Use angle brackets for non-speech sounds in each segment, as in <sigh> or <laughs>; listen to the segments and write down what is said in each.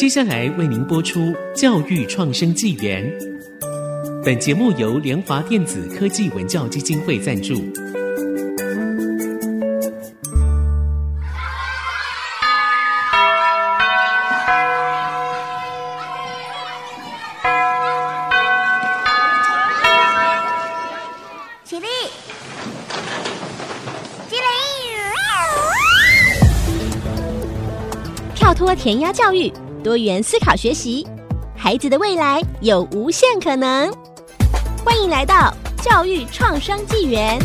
接下来为您播出《教育创生纪元》。本节目由联华电子科技文教基金会赞助。起立！起立！跳脱填鸭教育，多元思考学习，孩子的未来有无限可能。欢迎来到教育创生纪元。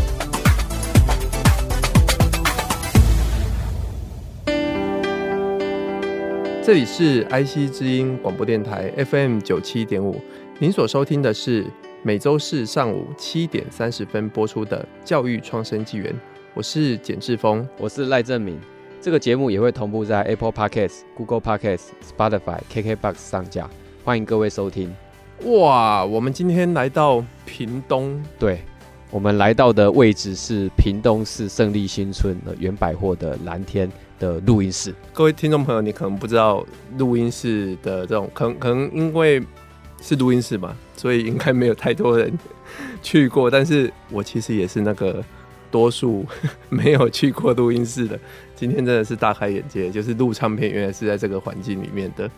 这里是 IC 之音广播电台 FM 九七点五，您所收听的是每周四上午七点三十分播出的教育创生纪元。我是简志峰，我是赖正敏。这个节目也会同步在 Apple Podcasts、Google Podcasts、Spotify、KKBox 上架，欢迎各位收听。哇，我们今天来到屏东，对，我们来到的位置是屏东市胜利新村的原百货的蓝天的录音室。各位听众朋友，你可能不知道录音室的这种，可能可能因为是录音室嘛，所以应该没有太多人 <laughs> 去过。但是我其实也是那个。多数 <laughs> 没有去过录音室的，今天真的是大开眼界，就是录唱片原来是在这个环境里面的。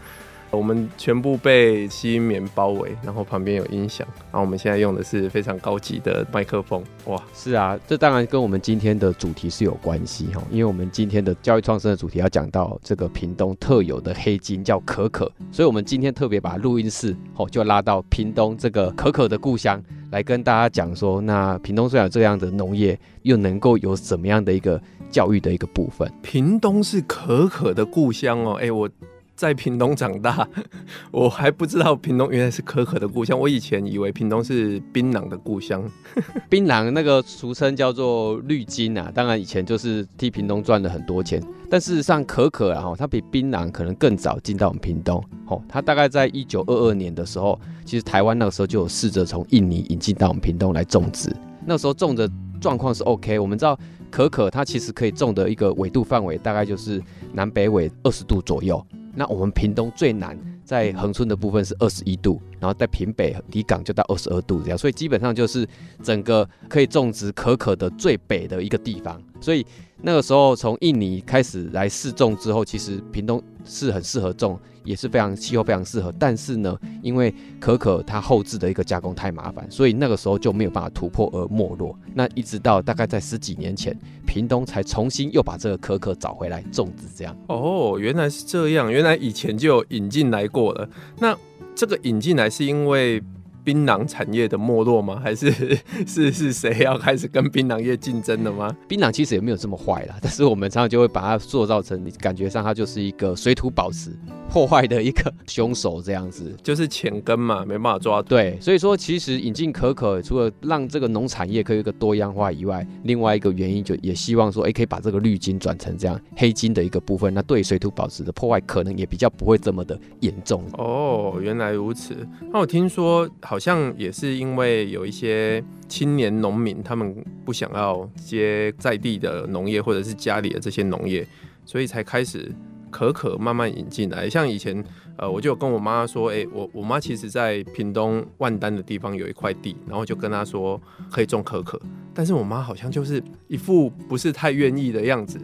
我们全部被吸音棉包围，然后旁边有音响，然后我们现在用的是非常高级的麦克风。哇，是啊，这当然跟我们今天的主题是有关系哈，因为我们今天的教育创生的主题要讲到这个屏东特有的黑金叫可可，所以我们今天特别把录音室哦就拉到屏东这个可可的故乡来跟大家讲说，那屏东虽然有这样的农业，又能够有怎么样的一个教育的一个部分？屏东是可可的故乡哦，哎我。在屏东长大，<laughs> 我还不知道屏东原来是可可的故乡。我以前以为屏东是槟榔的故乡，<laughs> 槟榔那个俗称叫做绿金啊。当然以前就是替屏东赚了很多钱，但事实上可可啊，它比槟榔可能更早进到我们屏东。哦，它大概在一九二二年的时候，其实台湾那个时候就有试着从印尼引进到我们屏东来种植。那时候种的状况是 OK。我们知道可可它其实可以种的一个纬度范围大概就是南北纬二十度左右。那我们屏东最南在恒春的部分是二十一度，然后在屏北离港就到二十二度这样，所以基本上就是整个可以种植可可的最北的一个地方。所以那个时候从印尼开始来试种之后，其实屏东是很适合种。也是非常气候非常适合，但是呢，因为可可它后置的一个加工太麻烦，所以那个时候就没有办法突破而没落。那一直到大概在十几年前，屏东才重新又把这个可可找回来种植，这样。哦，原来是这样，原来以前就引进来过了。那这个引进来是因为？槟榔产业的没落吗？<laughs> 还是 <laughs> 是是谁要开始跟槟榔业竞争了吗？槟榔其实也没有这么坏啦，<laughs> 但是我们常常就会把它塑造成，你感觉上它就是一个水土保持破坏的一个凶手这样子，就是浅根嘛，没办法抓。对，所以说其实引进可可，除了让这个农产业可以一个多样化以外，另外一个原因就也希望说，哎，可以把这个绿金转成这样黑金的一个部分，那对水土保持的破坏可能也比较不会这么的严重。哦，原来如此。那我听说好。好像也是因为有一些青年农民，他们不想要接在地的农业，或者是家里的这些农业，所以才开始可可慢慢引进来。像以前，呃，我就跟我妈说，哎、我我妈其实在屏东万丹的地方有一块地，然后就跟她说可以种可可，但是我妈好像就是一副不是太愿意的样子，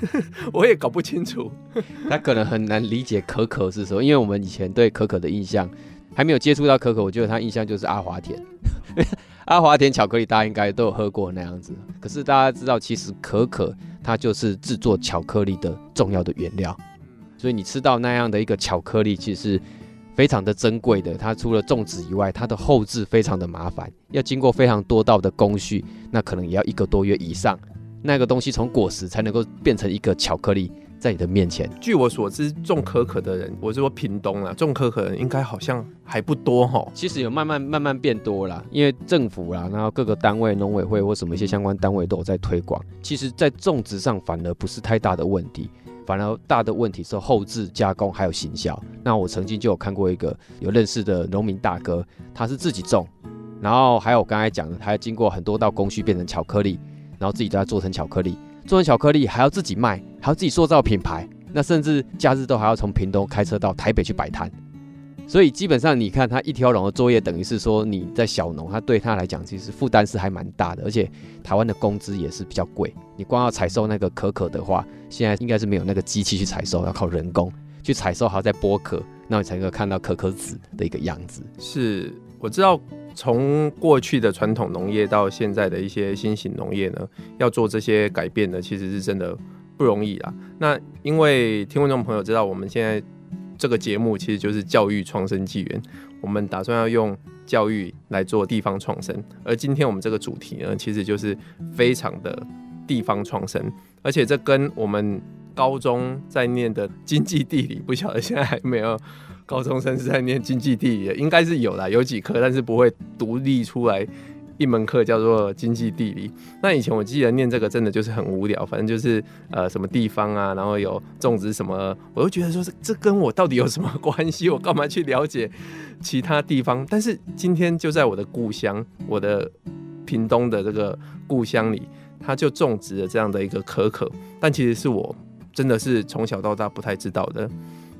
<laughs> 我也搞不清楚，<laughs> 她可能很难理解可可是什么，因为我们以前对可可的印象。还没有接触到可可，我觉得他印象就是阿华田，<laughs> 阿华田巧克力大家应该都有喝过那样子。可是大家知道，其实可可它就是制作巧克力的重要的原料，所以你吃到那样的一个巧克力，其实是非常的珍贵的。它除了种植以外，它的后置非常的麻烦，要经过非常多道的工序，那可能也要一个多月以上，那个东西从果实才能够变成一个巧克力。在你的面前，据我所知，种可可的人，我是说屏东啦，种可可的人应该好像还不多哈。其实有慢慢慢慢变多啦，因为政府啦，然后各个单位、农委会或什么一些相关单位都有在推广。其实，在种植上反而不是太大的问题，反而大的问题是后置加工还有行销。那我曾经就有看过一个有认识的农民大哥，他是自己种，然后还有我刚才讲的，他要经过很多道工序变成巧克力，然后自己都要做成巧克力。做成巧克力还要自己卖，还要自己塑造品牌，那甚至假日都还要从屏东开车到台北去摆摊。所以基本上，你看他一条龙的作业，等于是说你在小农，他对他来讲其实负担是还蛮大的，而且台湾的工资也是比较贵。你光要采收那个可可的话，现在应该是没有那个机器去采收，要靠人工去采收，还要再剥壳，那你才能够看到可可籽的一个样子。是，我知道从过去的传统农业到现在的一些新型农业呢，要做这些改变呢，其实是真的不容易啦。那因为听众朋友知道，我们现在。这个节目其实就是教育创生纪元，我们打算要用教育来做地方创生，而今天我们这个主题呢，其实就是非常的地方创生，而且这跟我们高中在念的经济地理，不晓得现在还没有高中生是在念经济地理，应该是有啦，有几科，但是不会独立出来。一门课叫做经济地理。那以前我记得念这个真的就是很无聊，反正就是呃什么地方啊，然后有种植什么，我就觉得说这这跟我到底有什么关系？我干嘛去了解其他地方？但是今天就在我的故乡，我的屏东的这个故乡里，它就种植了这样的一个可可，但其实是我真的是从小到大不太知道的，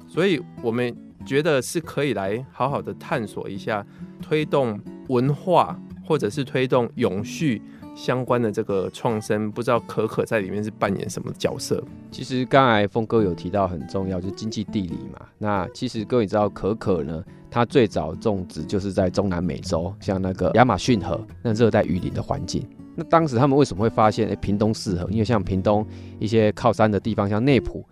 所以我们觉得是可以来好好的探索一下，推动文化。或者是推动永续相关的这个创生，不知道可可在里面是扮演什么角色？其实刚才峰哥有提到很重要，就是经济地理嘛。那其实各位知道可可呢，它最早种植就是在中南美洲，像那个亚马逊河那热带雨林的环境。那当时他们为什么会发现，哎，屏东适合？因为像屏东一些靠山的地方，像内埔，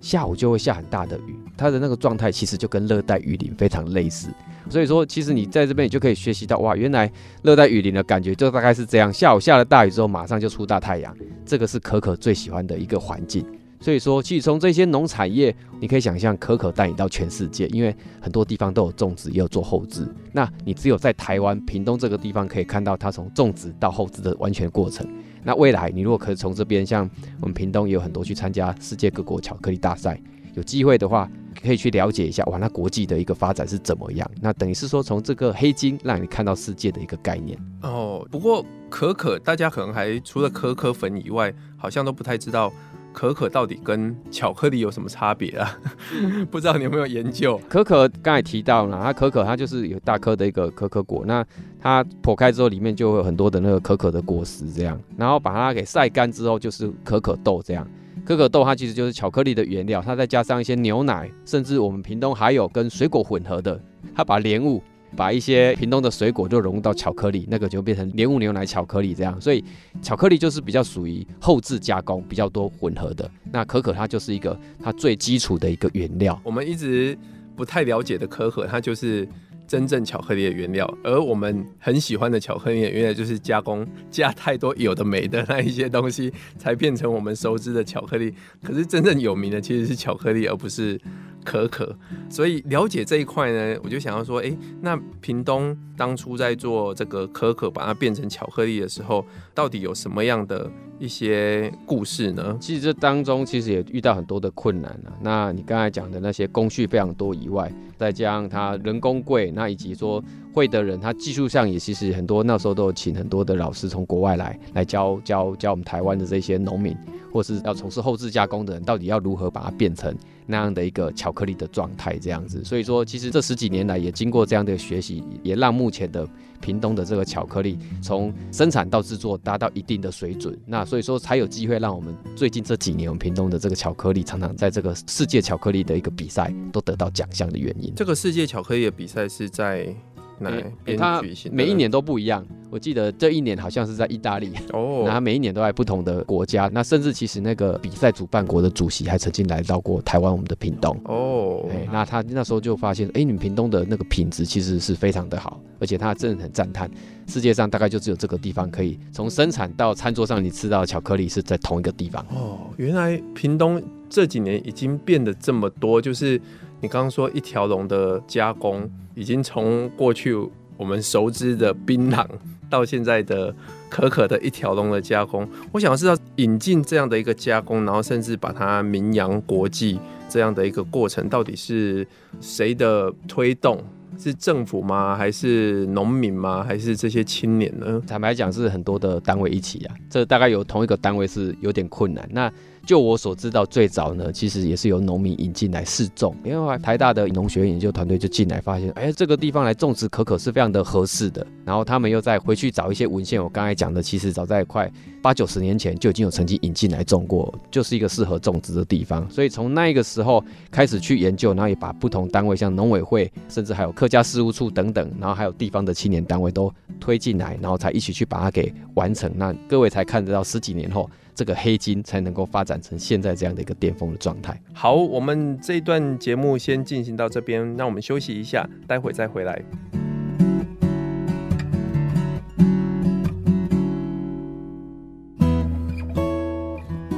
下午就会下很大的雨，它的那个状态其实就跟热带雨林非常类似。所以说，其实你在这边你就可以学习到，哇，原来热带雨林的感觉就大概是这样。下午下了大雨之后，马上就出大太阳，这个是可可最喜欢的一个环境。所以说，其实从这些农产业，你可以想象可可带你到全世界，因为很多地方都有种植，也有做后制。那你只有在台湾屏东这个地方可以看到它从种植到后制的完全过程。那未来你如果可以从这边，像我们屏东也有很多去参加世界各国巧克力大赛，有机会的话。可以去了解一下，哇，那国际的一个发展是怎么样？那等于是说，从这个黑金让你看到世界的一个概念哦。不过可可，大家可能还除了可可粉以外，好像都不太知道可可到底跟巧克力有什么差别啊？<laughs> 不知道你有没有研究？可可刚才提到了，它可可它就是有大颗的一个可可果，那它剖开之后里面就会有很多的那个可可的果实这样，然后把它给晒干之后就是可可豆这样。可可豆它其实就是巧克力的原料，它再加上一些牛奶，甚至我们屏东还有跟水果混合的，它把莲雾，把一些屏东的水果就融入到巧克力，那个就变成莲雾牛奶巧克力这样。所以巧克力就是比较属于后制加工比较多混合的，那可可它就是一个它最基础的一个原料。我们一直不太了解的可可，它就是。真正巧克力的原料，而我们很喜欢的巧克力原来就是加工加太多有的没的那一些东西，才变成我们熟知的巧克力。可是真正有名的其实是巧克力，而不是可可。所以了解这一块呢，我就想要说，诶，那屏东当初在做这个可可，把它变成巧克力的时候，到底有什么样的一些故事呢？其实这当中其实也遇到很多的困难啊。那你刚才讲的那些工序非常多以外，再加上它人工贵，那以及说会的人，他技术上也其实很多，那时候都有请很多的老师从国外来来教教教我们台湾的这些农民，或是要从事后制加工的人，到底要如何把它变成那样的一个巧克力的状态这样子。所以说，其实这十几年来也经过这样的学习，也让目前的屏东的这个巧克力从生产到制作达到一定的水准。那所以说才有机会让我们最近这几年我们屏东的这个巧克力常常在这个世界巧克力的一个比赛都得到奖项的原因。这个世界巧克力的比赛是在哪边举行？每一年都不一样。我记得这一年好像是在意大利哦，那他每一年都在不同的国家。那甚至其实那个比赛主办国的主席还曾经来到过台湾我们的屏东哦。哎，那他那时候就发现，哎，你们屏东的那个品质其实是非常的好，而且他真的很赞叹，世界上大概就只有这个地方可以从生产到餐桌上你吃到的巧克力是在同一个地方哦。原来屏东这几年已经变得这么多，就是。你刚刚说一条龙的加工，已经从过去我们熟知的槟榔，到现在的可可的一条龙的加工。我想知道引进这样的一个加工，然后甚至把它名扬国际这样的一个过程，到底是谁的推动？是政府吗？还是农民吗？还是这些青年呢？坦白讲，是很多的单位一起啊。这大概有同一个单位是有点困难。那就我所知道，最早呢，其实也是由农民引进来试种，因为台大的农学研究团队就进来发现，哎，这个地方来种植可可是非常的合适的。然后他们又再回去找一些文献，我刚才讲的，其实早在快八九十年前就已经有曾经引进来种过，就是一个适合种植的地方。所以从那个时候开始去研究，然后也把不同单位，像农委会，甚至还有客家事务处等等，然后还有地方的青年单位都推进来，然后才一起去把它给完成。那各位才看得到十几年后。这个黑金才能够发展成现在这样的一个巅峰的状态。好，我们这一段节目先进行到这边，让我们休息一下，待会再回来。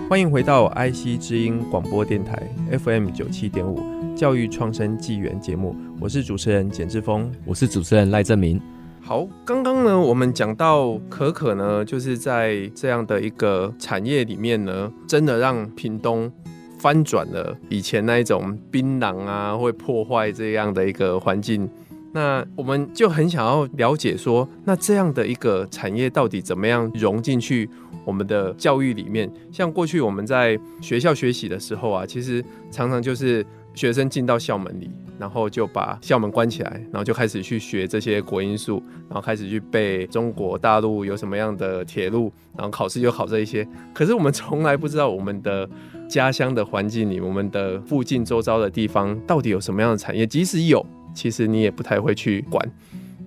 欢迎回到 IC 之音广播电台 FM 九七点五教育创生纪元节目，我是主持人简志峰，我是主持人赖正明。好，刚刚呢，我们讲到可可呢，就是在这样的一个产业里面呢，真的让屏东翻转了以前那一种槟榔啊会破坏这样的一个环境。那我们就很想要了解说，那这样的一个产业到底怎么样融进去我们的教育里面？像过去我们在学校学习的时候啊，其实常常就是。学生进到校门里，然后就把校门关起来，然后就开始去学这些国音数，然后开始去背中国大陆有什么样的铁路，然后考试就考这一些。可是我们从来不知道我们的家乡的环境里，我们的附近周遭的地方到底有什么样的产业。即使有，其实你也不太会去管。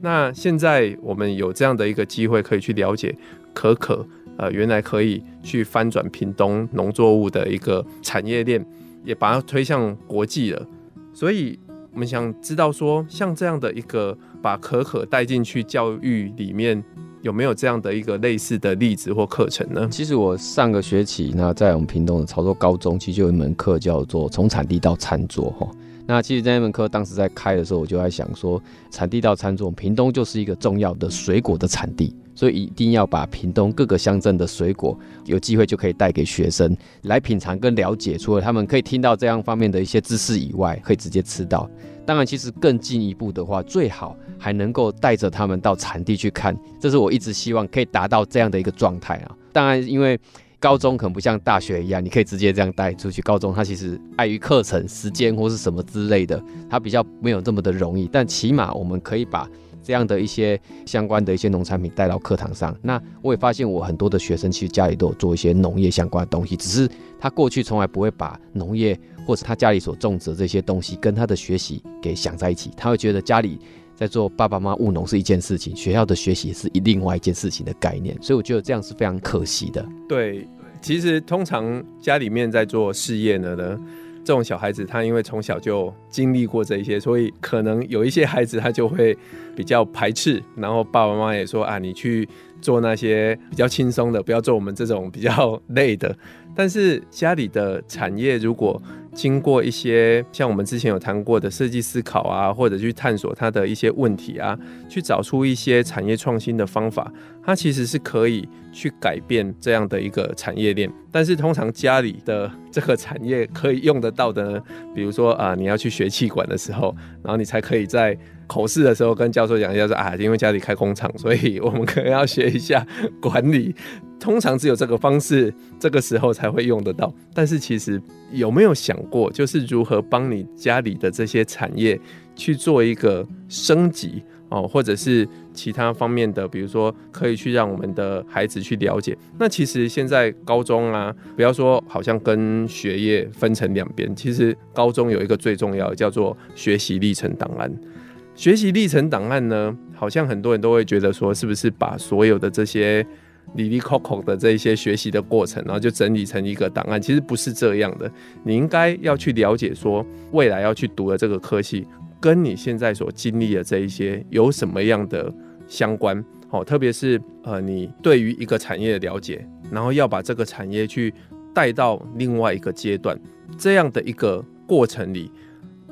那现在我们有这样的一个机会，可以去了解可可，呃，原来可以去翻转屏东农作物的一个产业链。也把它推向国际了，所以我们想知道说，像这样的一个把可可带进去教育里面，有没有这样的一个类似的例子或课程呢？其实我上个学期，那在我们屏东的潮州高中，其实就有一门课叫做“从产地到餐桌”哈。那其实，在那门课当时在开的时候，我就在想说，产地到餐桌，屏东就是一个重要的水果的产地。所以一定要把屏东各个乡镇的水果有机会就可以带给学生来品尝跟了解，除了他们可以听到这样方面的一些知识以外，可以直接吃到。当然，其实更进一步的话，最好还能够带着他们到产地去看，这是我一直希望可以达到这样的一个状态啊。当然，因为高中可能不像大学一样，你可以直接这样带出去。高中它其实碍于课程时间或是什么之类的，它比较没有这么的容易。但起码我们可以把。这样的一些相关的一些农产品带到课堂上，那我也发现我很多的学生其实家里都有做一些农业相关的东西，只是他过去从来不会把农业或是他家里所种植的这些东西跟他的学习给想在一起，他会觉得家里在做爸爸妈妈务农是一件事情，学校的学习是另外一件事情的概念，所以我觉得这样是非常可惜的。对，其实通常家里面在做事业呢呢。这种小孩子，他因为从小就经历过这一些，所以可能有一些孩子他就会比较排斥，然后爸爸妈妈也说啊，你去做那些比较轻松的，不要做我们这种比较累的。但是家里的产业如果经过一些像我们之前有谈过的设计思考啊，或者去探索它的一些问题啊，去找出一些产业创新的方法，它其实是可以去改变这样的一个产业链。但是通常家里的这个产业可以用得到的呢，比如说啊，你要去学气管的时候，然后你才可以在口试的时候跟教授讲一下说啊，因为家里开工厂，所以我们可能要学一下管理。通常只有这个方式，这个时候才会用得到。但是其实有没有想过，就是如何帮你家里的这些产业去做一个升级哦，或者是其他方面的，比如说可以去让我们的孩子去了解。那其实现在高中啊，不要说好像跟学业分成两边，其实高中有一个最重要的叫做学习历程档案。学习历程档案呢，好像很多人都会觉得说，是不是把所有的这些里里扣扣的这一些学习的过程，然后就整理成一个档案，其实不是这样的。你应该要去了解说，未来要去读的这个科系，跟你现在所经历的这一些有什么样的相关？好，特别是呃，你对于一个产业的了解，然后要把这个产业去带到另外一个阶段，这样的一个过程里。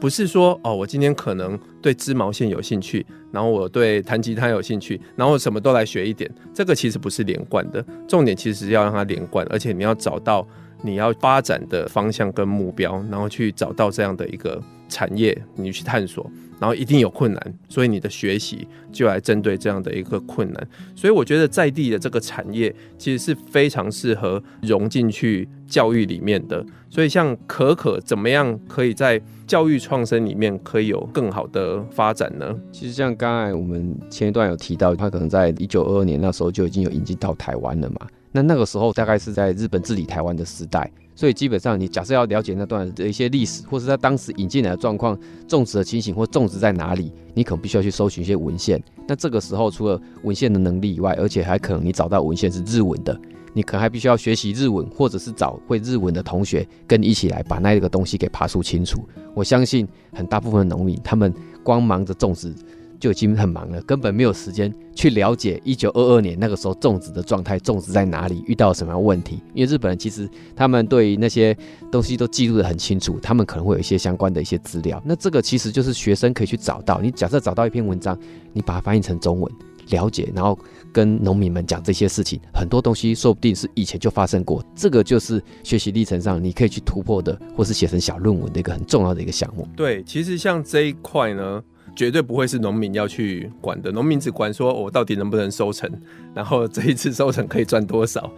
不是说哦，我今天可能对织毛线有兴趣，然后我对弹吉他有兴趣，然后什么都来学一点。这个其实不是连贯的，重点其实要让它连贯，而且你要找到你要发展的方向跟目标，然后去找到这样的一个产业，你去探索。然后一定有困难，所以你的学习就来针对这样的一个困难。所以我觉得在地的这个产业其实是非常适合融进去教育里面的。所以像可可怎么样可以在教育创生里面可以有更好的发展呢？其实像刚才我们前一段有提到，他可能在一九二二年那时候就已经有引进到台湾了嘛。那那个时候大概是在日本治理台湾的时代。所以基本上，你假设要了解那段的一些历史，或是他当时引进来的状况、种植的情形或种植在哪里，你可能必须要去搜寻一些文献。那这个时候，除了文献的能力以外，而且还可能你找到文献是日文的，你可能还必须要学习日文，或者是找会日文的同学跟你一起来把那个东西给爬梳清楚。我相信很大部分的农民，他们光忙着种植。就已经很忙了，根本没有时间去了解一九二二年那个时候种植的状态，种植在哪里，遇到什么样问题。因为日本人其实他们对那些东西都记录得很清楚，他们可能会有一些相关的一些资料。那这个其实就是学生可以去找到。你假设找到一篇文章，你把它翻译成中文，了解，然后跟农民们讲这些事情，很多东西说不定是以前就发生过。这个就是学习历程上你可以去突破的，或是写成小论文的一个很重要的一个项目。对，其实像这一块呢。绝对不会是农民要去管的，农民只管说我到底能不能收成，然后这一次收成可以赚多少。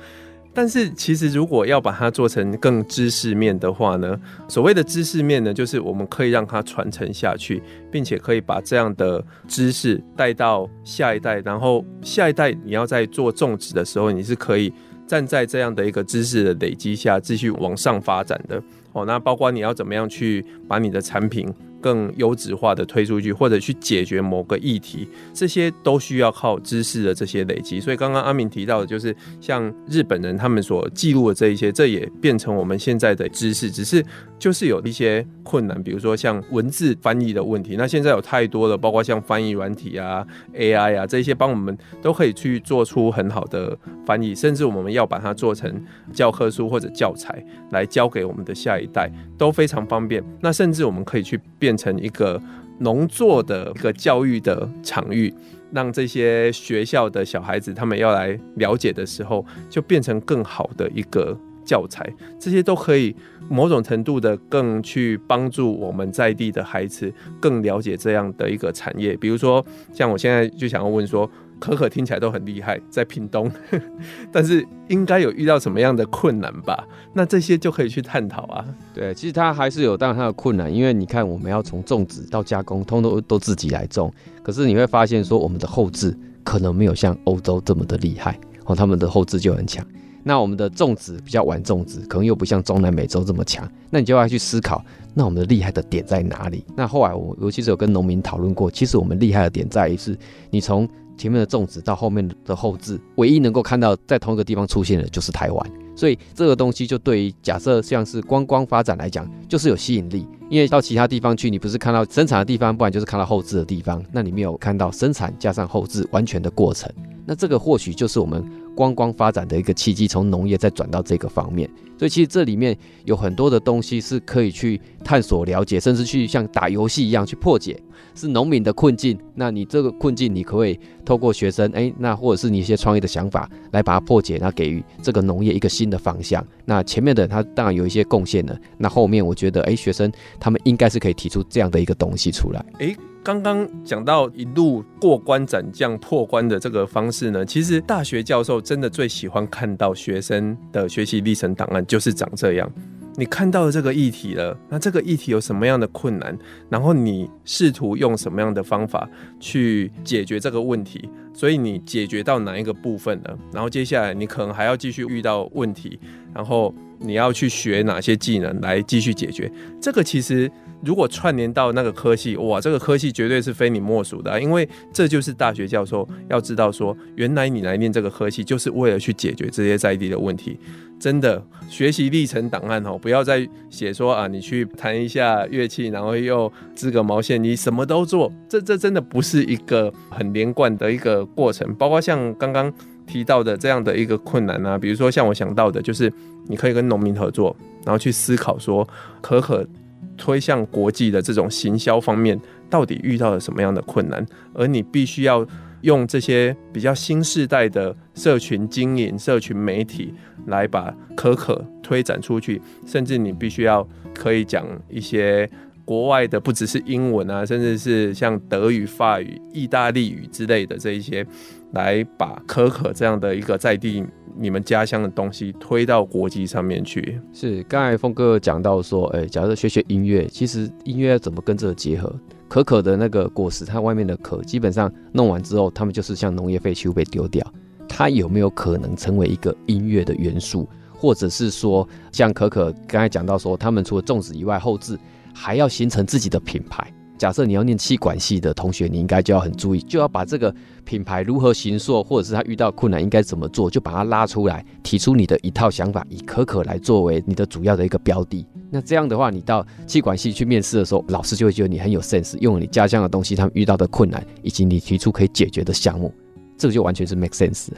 但是其实如果要把它做成更知识面的话呢，所谓的知识面呢，就是我们可以让它传承下去，并且可以把这样的知识带到下一代，然后下一代你要在做种植的时候，你是可以站在这样的一个知识的累积下继续往上发展的。哦，那包括你要怎么样去把你的产品更优质化的推出去，或者去解决某个议题，这些都需要靠知识的这些累积。所以刚刚阿明提到的，就是像日本人他们所记录的这一些，这也变成我们现在的知识，只是就是有一些困难，比如说像文字翻译的问题。那现在有太多的，包括像翻译软体啊、AI 啊这些，帮我们都可以去做出很好的翻译，甚至我们要把它做成教科书或者教材来教给我们的下一代，都非常方便。那甚至我们可以去变。变成一个农作的一个教育的场域，让这些学校的小孩子他们要来了解的时候，就变成更好的一个教材。这些都可以某种程度的更去帮助我们在地的孩子更了解这样的一个产业。比如说，像我现在就想要问说。可可听起来都很厉害，在屏东，<laughs> 但是应该有遇到什么样的困难吧？那这些就可以去探讨啊。对，其实它还是有当然它的困难，因为你看我们要从种植到加工，通通都自己来种。可是你会发现说，我们的后置可能没有像欧洲这么的厉害哦，他们的后置就很强。那我们的种植比较晚种植，可能又不像中南美洲这么强。那你就要去思考，那我们的厉害的点在哪里？那后来我尤其是有跟农民讨论过，其实我们厉害的点在于是，你从前面的种植到后面的后制，唯一能够看到在同一个地方出现的，就是台湾。所以这个东西就对于假设像是观光发展来讲，就是有吸引力。因为到其他地方去，你不是看到生产的地方，不然就是看到后制的地方，那你没有看到生产加上后制完全的过程。那这个或许就是我们观光发展的一个契机，从农业再转到这个方面。所以其实这里面有很多的东西是可以去探索、了解，甚至去像打游戏一样去破解，是农民的困境。那你这个困境，你可不可以透过学生，哎，那或者是你一些创业的想法来把它破解，那给予这个农业一个新的方向。那前面的他当然有一些贡献了，那后面我觉得，哎，学生他们应该是可以提出这样的一个东西出来。哎。刚刚讲到一路过关斩将破关的这个方式呢，其实大学教授真的最喜欢看到学生的学习历程档案就是长这样。你看到了这个议题了，那这个议题有什么样的困难？然后你试图用什么样的方法去解决这个问题？所以你解决到哪一个部分了？然后接下来你可能还要继续遇到问题，然后你要去学哪些技能来继续解决？这个其实。如果串联到那个科系，哇，这个科系绝对是非你莫属的，因为这就是大学教授要知道说，原来你来念这个科系，就是为了去解决这些在地的问题。真的，学习历程档案哦，不要再写说啊，你去弹一下乐器，然后又织个毛线，你什么都做，这这真的不是一个很连贯的一个过程。包括像刚刚提到的这样的一个困难啊，比如说像我想到的，就是你可以跟农民合作，然后去思考说可可。推向国际的这种行销方面，到底遇到了什么样的困难？而你必须要用这些比较新时代的社群经营、社群媒体来把可可推展出去，甚至你必须要可以讲一些国外的，不只是英文啊，甚至是像德语、法语、意大利语之类的这一些，来把可可这样的一个在地。你们家乡的东西推到国际上面去。是，刚才峰哥讲到说，哎、欸，假设学学音乐，其实音乐要怎么跟这个结合？可可的那个果实，它外面的壳，基本上弄完之后，它们就是像农业废弃物被丢掉。它有没有可能成为一个音乐的元素？或者是说，像可可刚才讲到说，他们除了种植以外，后制还要形成自己的品牌。假设你要念气管系的同学，你应该就要很注意，就要把这个品牌如何形塑，或者是他遇到困难应该怎么做，就把它拉出来，提出你的一套想法，以可可来作为你的主要的一个标的。那这样的话，你到气管系去面试的时候，老师就会觉得你很有 sense，用了你家乡的东西，他们遇到的困难，以及你提出可以解决的项目，这个就完全是 make sense。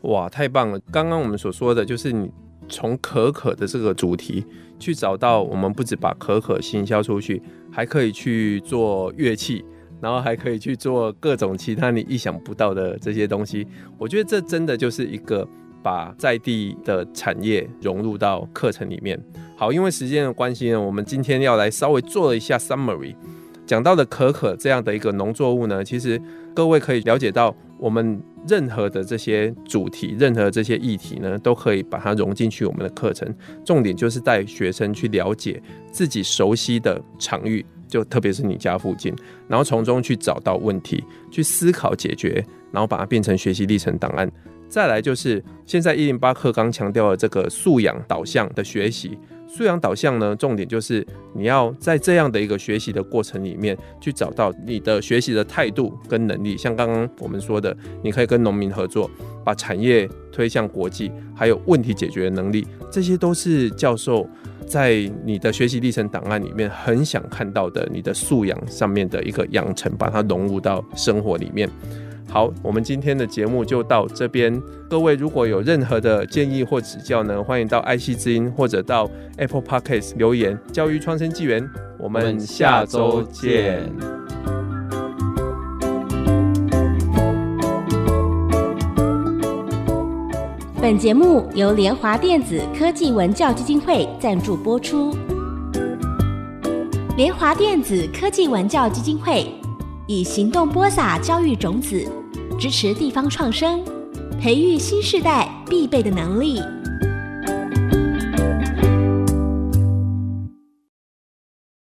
哇，太棒了！刚刚我们所说的就是你。从可可的这个主题去找到，我们不止把可可行销出去，还可以去做乐器，然后还可以去做各种其他你意想不到的这些东西。我觉得这真的就是一个把在地的产业融入到课程里面。好，因为时间的关系呢，我们今天要来稍微做一下 summary，讲到的可可这样的一个农作物呢，其实各位可以了解到。我们任何的这些主题，任何这些议题呢，都可以把它融进去我们的课程。重点就是带学生去了解自己熟悉的场域，就特别是你家附近，然后从中去找到问题，去思考解决，然后把它变成学习历程档案。再来就是现在一零八课纲强调的这个素养导向的学习。素养导向呢，重点就是你要在这样的一个学习的过程里面，去找到你的学习的态度跟能力。像刚刚我们说的，你可以跟农民合作，把产业推向国际，还有问题解决的能力，这些都是教授在你的学习历程档案里面很想看到的，你的素养上面的一个养成，把它融入到生活里面。好，我们今天的节目就到这边。各位如果有任何的建议或指教呢，欢迎到爱惜之音或者到 Apple Podcast 留言。教育创生纪元，我们下周见。本节目由联华电子科技文教基金会赞助播出。联华电子科技文教基金会以行动播撒教育种子。支持地方创生，培育新时代必备的能力。